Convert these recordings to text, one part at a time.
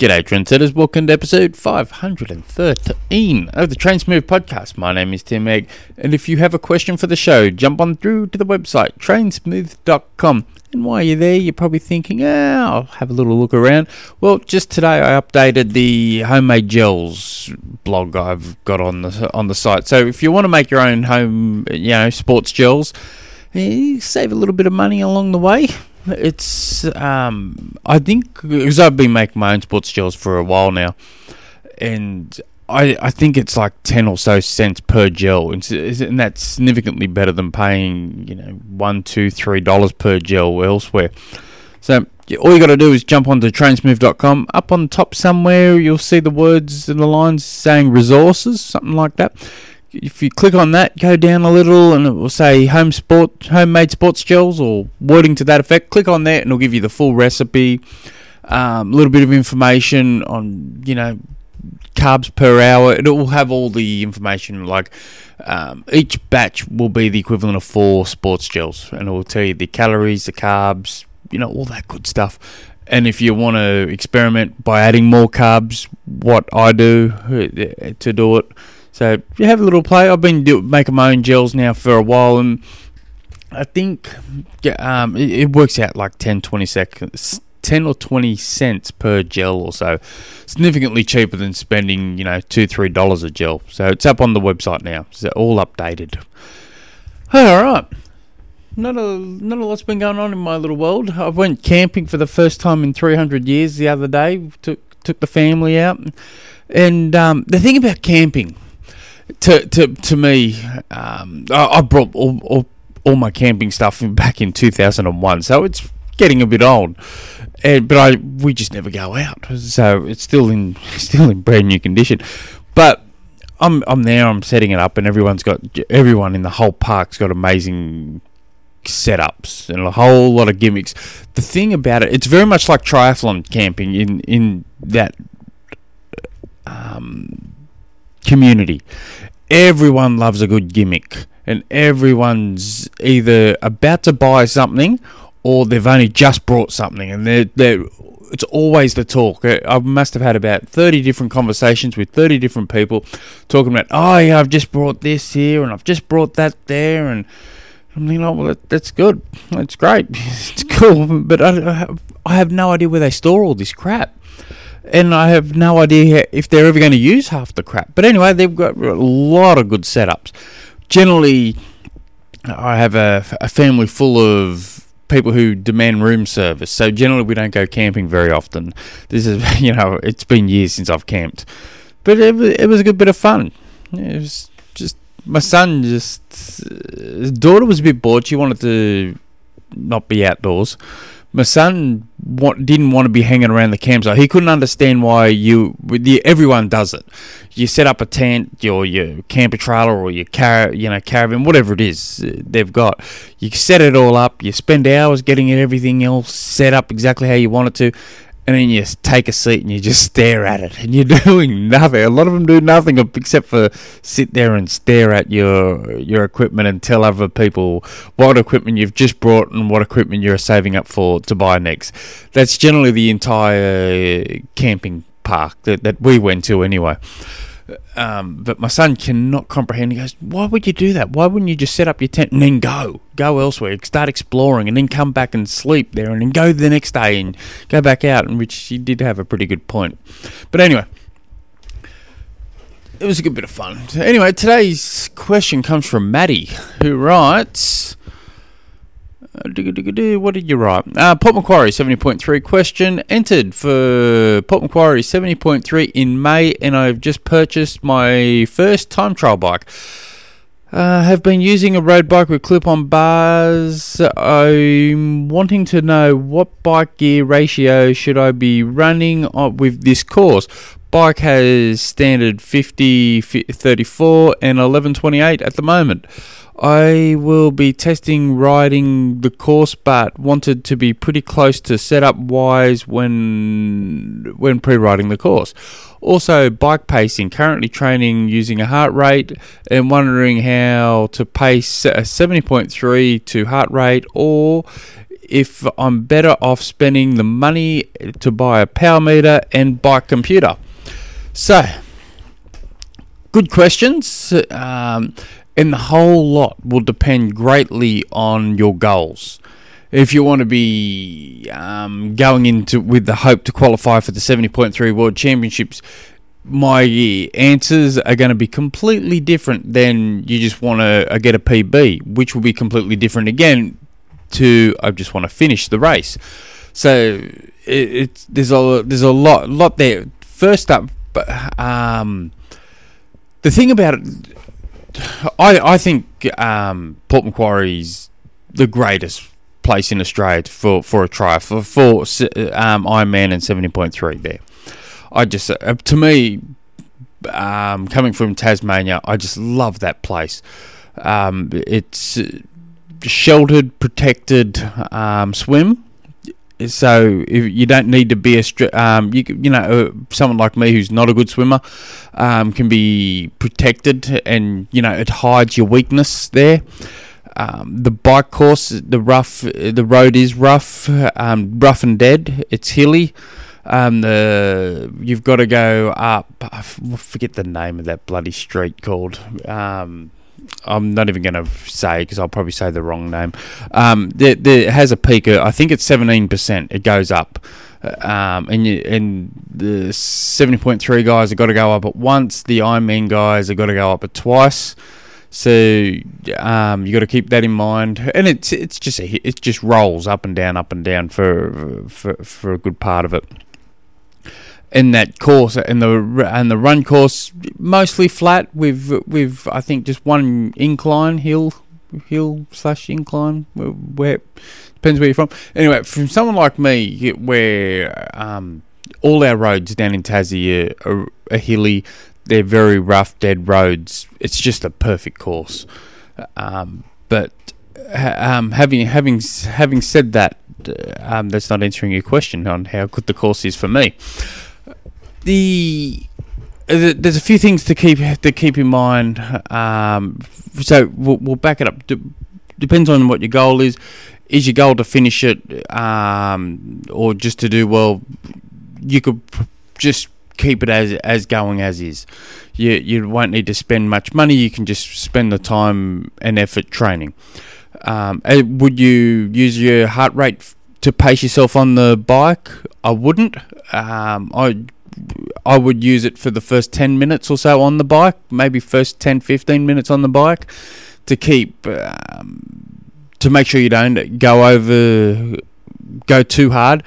G'day, trendsetters. Welcome to episode 513 of the Train Smooth podcast. My name is Tim Egg, and if you have a question for the show, jump on through to the website trainsmooth.com. And while you're there, you're probably thinking, ah, I'll have a little look around. Well, just today I updated the homemade gels blog I've got on the on the site. So if you want to make your own home, you know, sports gels, eh, save a little bit of money along the way it's um, I think because I've been making my own sports gels for a while now, and I I think it's like ten or so cents per gel, and, and that's significantly better than paying you know one, two, three dollars per gel elsewhere. So all you got to do is jump onto trainsmooth.com. Up on top somewhere, you'll see the words and the lines saying resources, something like that if you click on that, go down a little, and it will say home sport, homemade sports gels, or wording to that effect. Click on that, and it'll give you the full recipe, a um, little bit of information on you know carbs per hour. It will have all the information like um, each batch will be the equivalent of four sports gels, and it will tell you the calories, the carbs, you know, all that good stuff. And if you want to experiment by adding more carbs, what I do uh, to do it so you have a little play. I've been do, making my own gels now for a while, and I think um, it, it, works out like 10, 20 seconds. 10 or 20 cents per gel or so. Significantly cheaper than spending you know two three dollars a gel. So it's up on the website now. So all updated. All right. Not a not a lot's been going on in my little world. I went camping for the first time in 300 years the other day. Took took the family out. And um, the thing about camping to to to me, um, I, I, brought all, all, all my camping stuff back in 2001, so it's getting a bit old. And, but I we just never go out, so it's still in still in brand new condition. But I'm I'm there, I'm setting it up, and everyone's got everyone in the whole park's got amazing setups and a whole lot of gimmicks. The thing about it, it's very much like triathlon camping in in that um, community. Everyone loves a good gimmick, and everyone's either about to buy something or they've only just brought something, and they're, they're it's always the talk. Uh, I must have had about 30 different conversations with 30 different people talking about, oh, yeah, I've just brought this here and I've just brought that there. And I'm thinking, oh, well, that, that's good. That's great. it's cool. But I, I have no idea where they store all this crap and I have no idea if they're ever going to use half the crap. But anyway, they've got a lot of good setups. Generally, I have a, a family full of people who demand room service. So generally, we don't go camping very often. This is, you know, it's been years since I've camped, but it, it was a good bit of fun. It was just my son just his daughter was a bit bored. She wanted to not be outdoors my son didn't want to be hanging around the campsite. He couldn't understand why you. Everyone does it. You set up a tent, your your camper trailer, or your car, you know, caravan, whatever it is uh, they've got. You set it all up. You spend hours getting everything else set up exactly how you want it to, and then you take a seat and you just stare at it, and you're doing nothing. A lot of them do nothing except for sit there and stare at your your equipment and tell other people what equipment you've just brought and what equipment you're saving up for to buy next. That's generally the entire camping park that, that we went to anyway. Um, but my son cannot comprehend. He goes, "Why would you do that? Why wouldn't you just set up your tent and then go, go elsewhere, start exploring, and then come back and sleep there, and then go the next day and go back out?" And which he did have a pretty good point. But anyway, it was a good bit of fun. Anyway, today's question comes from Maddie, who writes. What did you write? Uh, Port Macquarie 70.3 question entered for Port Macquarie 70.3 in May, and I've just purchased my first time trial bike. Uh, have been using a road bike with clip on bars. I'm wanting to know what bike gear ratio should I be running with this course. Bike has standard 50, 34, and 1128 at the moment. I will be testing riding the course, but wanted to be pretty close to setup wise when when pre-riding the course. Also, bike pacing. Currently training using a heart rate and wondering how to pace a 70.3 to heart rate, or if I'm better off spending the money to buy a power meter and bike computer. So, good questions. Um, and the whole lot will depend greatly on your goals. If you want to be um, going into with the hope to qualify for the 70.3 World Championships, my answers are going to be completely different than you just want to uh, get a PB, which will be completely different again to I just want to finish the race. So it, there's a there's a lot lot there. First up, um, the thing about it, I I think um, Port Macquarie's the greatest place in Australia for for a try for for um, Ironman and seventy point three there. I just, uh, to me, um, coming from Tasmania, I just love that place. Um, it's sheltered, protected um, swim. So if you don't need to be a um, you you know uh, someone like me who's not a good swimmer um, can be protected and you know it hides your weakness there. Um, the bike course, the rough, the road is rough, um, rough and dead. It's hilly. Um, the you've got to go up. I forget the name of that bloody street called. Um, I'm not even going to say because I'll probably say the wrong name. Um, there, there has a peak. Of, I think it's 17%. It goes up. Um, and you, and the 70.3 guys have got to go up at once. The Ironman guys have got to go up at twice. So um, you got to keep that in mind, and it's it's just a, it just rolls up and down, up and down for for for a good part of it in that course in the and the run course mostly flat with with I think just one incline hill hill slash incline where depends where you're from. Anyway from someone like me where um, all our roads down in Tassie are, are, hilly they're very rough dead roads. It's just a perfect course. Um, but um, having having having said that um, that's not answering your question on how good the course is for me the there's a few things to keep to keep in mind. Um, so we'll, we'll, back it up. depends on what your goal is. Is your goal to finish it, um, or just to do well? You could just keep it as as going as is. You you won't need to spend much money. You can just spend the time and effort training. Um, uh, would you use your heart rate f- to pace yourself on the bike? I wouldn't. Um, I I would use it for the first 10 minutes or so on the bike, maybe first 10 15 minutes on the bike to keep um, to make sure you don't go over go too hard.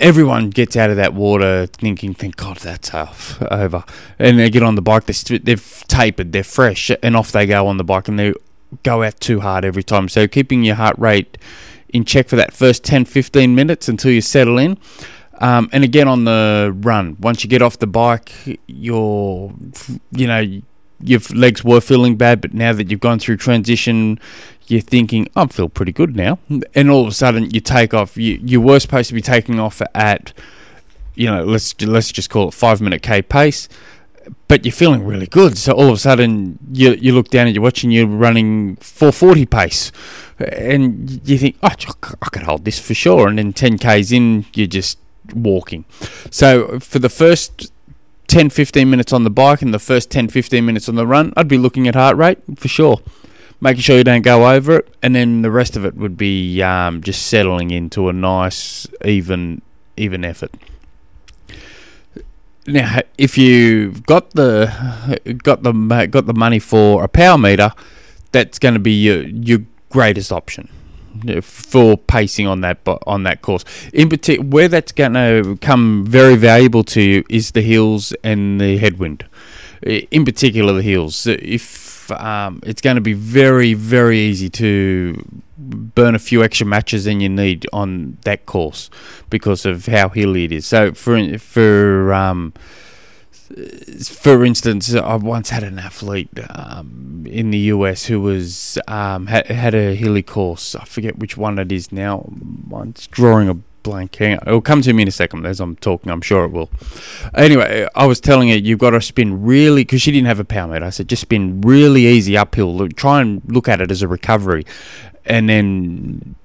Everyone gets out of that water thinking, "Thank God that's tough over," and they get on the bike. They're, they've tapered, they're fresh, and off they go on the bike, and they go out too hard every time. So keeping your heart rate in check for that first 10 15 minutes until you settle in um, and again on the run, once you get off the bike, you're, you know, your legs were feeling bad, but now that you've gone through transition, you're thinking, I feel pretty good now. And all of a sudden, you take off. You, you were supposed to be taking off at, you know, let's let's just call it five minute k pace, but you're feeling really good. So all of a sudden, you you look down and you're watching you're running 440 pace, and you think, oh, I could hold this for sure. And then 10 k's in, you just walking. So for the first 10 15 minutes on the bike and the first 10 15 minutes on the run, I'd be looking at heart rate for sure. Making sure you don't go over it, and then the rest of it would be um, just settling into a nice, even, even effort. Now, if you've got the got the got the money for a power meter, that's going to be your your greatest option for pacing on that on that course. In particular, where that's going to come very valuable to you is the hills and the headwind. In particular, the hills. If um, it's going to be very very easy to burn a few extra matches than you need on that course because of how hilly it is. So for for um, for instance, I once had an athlete um, in the US who was um, had, had a hilly course. I forget which one it is now. It's drawing a blank. Hang on. It'll come to me in a second as I'm talking. I'm sure it will. Anyway, I was telling her you've got to spin really because she didn't have a power meter. I said just spin really easy uphill. Look, try and look at it as a recovery, and then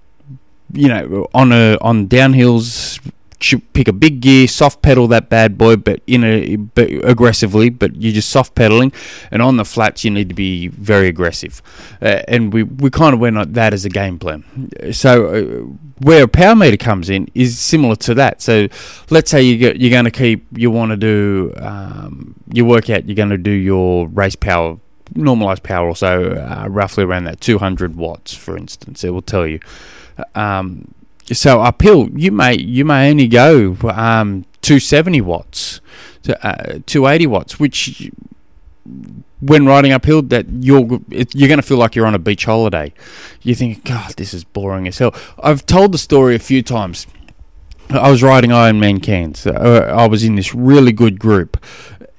you know, on a on downhills, pick a big gear, soft pedal that bad boy, but in a but aggressively. But you're just soft pedaling, and on the flats you need to be very aggressive. Uh, and we we kind of went on that as a game plan. So uh, where a power meter comes in is similar to that. So let's say you get, you're going to keep you want to do um, your workout, you're going to do your race power normalized power also uh, roughly around that 200 watts for instance it will tell you um, so uphill you may you may only go um, 270 watts to uh, 280 watts which when riding uphill that you're you're going to feel like you're on a beach holiday. You think god this is boring as hell. I've told the story a few times. I was riding ironman cairns. Uh, i was in this really good group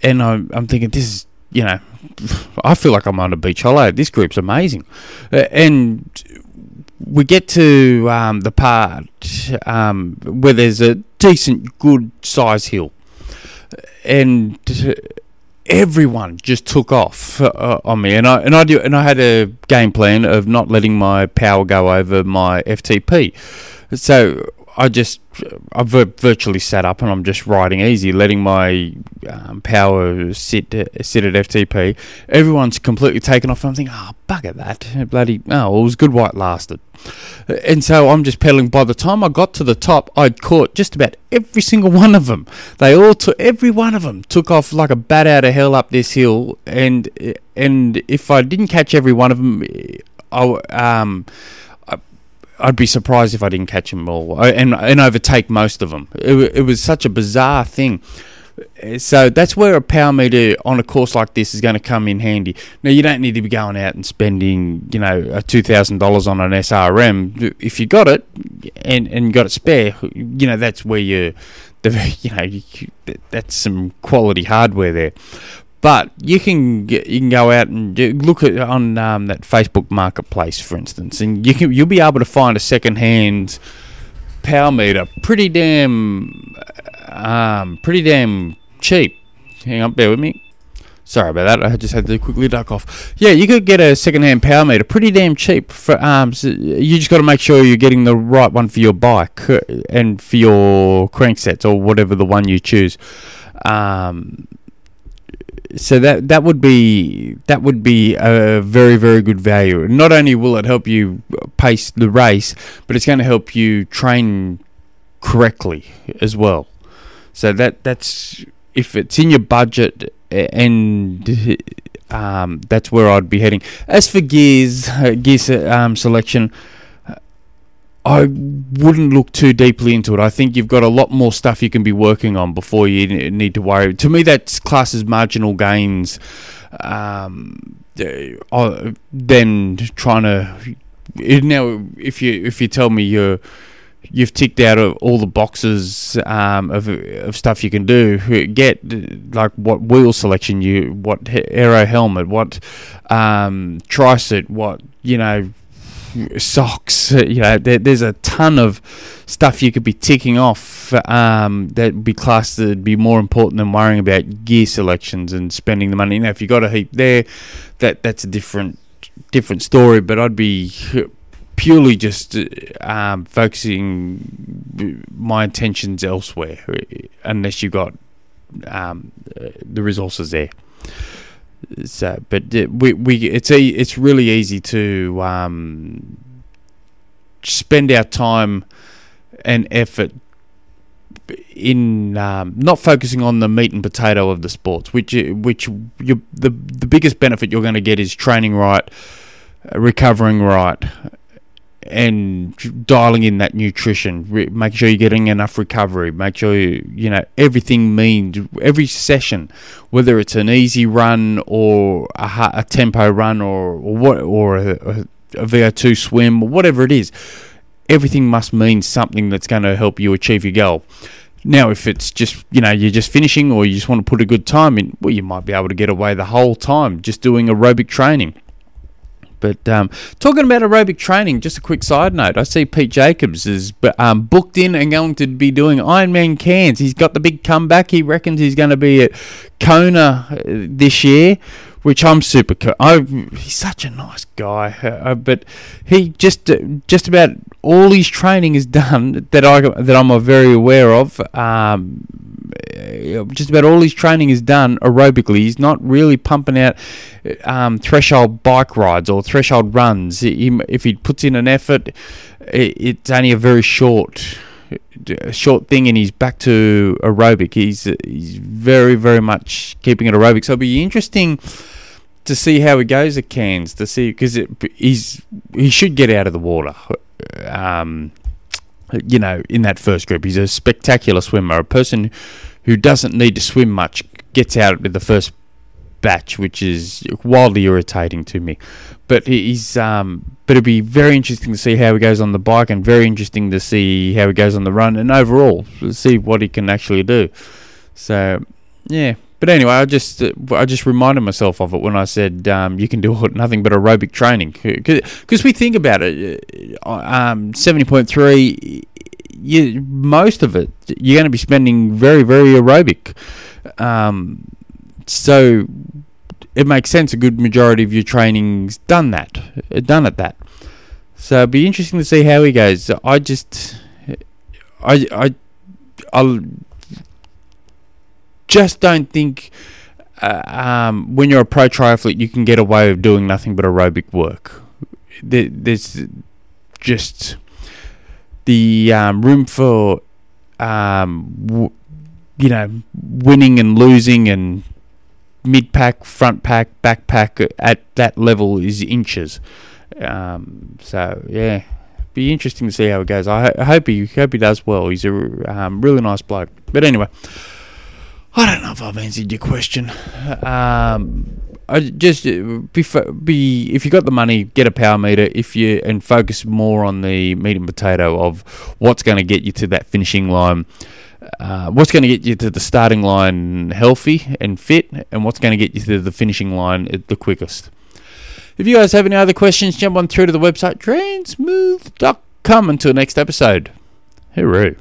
and I'm, I'm thinking this is you know i feel like i'm on a beach holiday. This group's amazing. Uh, and we get to um, the part um, where there's a decent, good size hill, and everyone just took off uh, on me, and I and I do, and I had a game plan of not letting my power go over my FTP. So I just I've virtually sat up and I'm just riding easy, letting my um, power sit sit at FTP. Everyone's completely taken off. I'm thinking, oh bugger that, bloody oh, it was good while it lasted. And so I'm just pedaling. By the time I got to the top, I'd caught just about every single one of them. They all took every one of them took off like a bat out of hell up this hill. And and if I didn't catch every one of them, I um I'd be surprised if I didn't catch them all and and overtake most of them. It, it was such a bizarre thing. So that's where a power meter on a course like this is going to come in handy. Now you don't need to be going out and spending, you know, two thousand dollars on an SRM. If you got it and and got it spare, you know that's where you, the you know, you, that's some quality hardware there. But you can get, you can go out and look at on um, that Facebook Marketplace, for instance, and you can you'll be able to find a second-hand power meter pretty damn um, pretty damn cheap. Hang on, bear with me. Sorry about that. I just had to quickly duck off. Yeah, you could get a second-hand power meter pretty damn cheap. For um, so you just got to make sure you're getting the right one for your bike uh, and for your cranksets or whatever the one you choose. Um, so that that would be that would be a very very good value. Not only will it help you pace the race, but it's going to help you train correctly as well. So that that's if it's in your budget and um, that's where I'd be heading. As for gears, uh, gear um, selection, I wouldn't look too deeply into it. I think you've got a lot more stuff you can be working on before you need to worry. To me, that's classes marginal gains um, uh, than trying to. Now, if you if you tell me you're you've ticked out all the boxes um, of of stuff you can do. Get like what wheel selection you, what aero helmet, what um, tricep, what you know socks. You know, there, there's a ton of stuff you could be ticking off um, that would be classed that would be more important than worrying about gear selections and spending the money. Now, if you got a heap there, that that's a different different story. But I'd be purely just um, focusing my intentions elsewhere, unless you got um, the resources there. So, but uh, we we it's a, it's really easy to um, spend our time and effort in um, not focusing on the meat and potato of the sports, which which you the the biggest benefit you're going to get is training right, recovering right, and dialing in that nutrition, re- make sure you're getting enough recovery, make sure you, you know everything means every session, whether it's an easy run or a, a tempo run or, or what or a, a VO2 swim or whatever it is, everything must mean something that's going to help you achieve your goal. Now, if it's just you know you're just finishing or you just want to put a good time in, well, you might be able to get away the whole time just doing aerobic training. But um, talking about aerobic training, just a quick side note. I see Pete Jacobs is um, booked in and going to be doing Ironman Cairns. He's got the big comeback. He reckons he's going to be at Kona uh, this year, which I'm super. Co- I he's such a nice guy, uh, but he just uh, just about all his training is done that I that I'm very aware of. Um, Uh, uh, just about all his training is done aerobically. He's not really pumping out uh, um, threshold bike rides or threshold runs. He, if he puts in an effort, it, it's only a very short short thing and he's back to aerobic. He's he's very very much keeping it aerobic. So it'll be interesting to see how he goes at Cairns to see because he's he should get out of the water. Um, you know, in that first group, he's a spectacular swimmer. A person who doesn't need to swim much gets out with the first batch, which is wildly irritating to me. But he's um, but it'll be very interesting to see how he goes on the bike, and very interesting to see how he goes on the run, and overall see what he can actually do. So yeah. But anyway, I just uh, I just reminded myself of it when I said um, you can do nothing but aerobic training because we think about it. Uh, um, Seventy point three, you most of it you're going to be spending very very aerobic. Um, so it makes sense. A good majority of your training's done that, done at that. So it'd be interesting to see how he goes. I just, I, I, I just don't think uh, um, when you're a pro triathlete you can get away with doing nothing but aerobic work. There, there's just the um, room for, um, w- you know, winning and losing and mid pack, front pack, back pack at that level is inches. Um, so yeah, be interesting to see how it goes. I, ho- I, hope he hope he does well. He's a um, really nice bloke. But anyway, I don't know if I've answered your question. Um, I just uh, be, be if you got the money, get a power meter. If you and focus more on the meat and potato of what's going to get you to that finishing line uh, what's going to get you to the starting line healthy and fit, and what's going to get you to the finishing line the quickest. If you guys have any other questions, jump on through to the website trainsmooth.com. Until next episode, hooroo.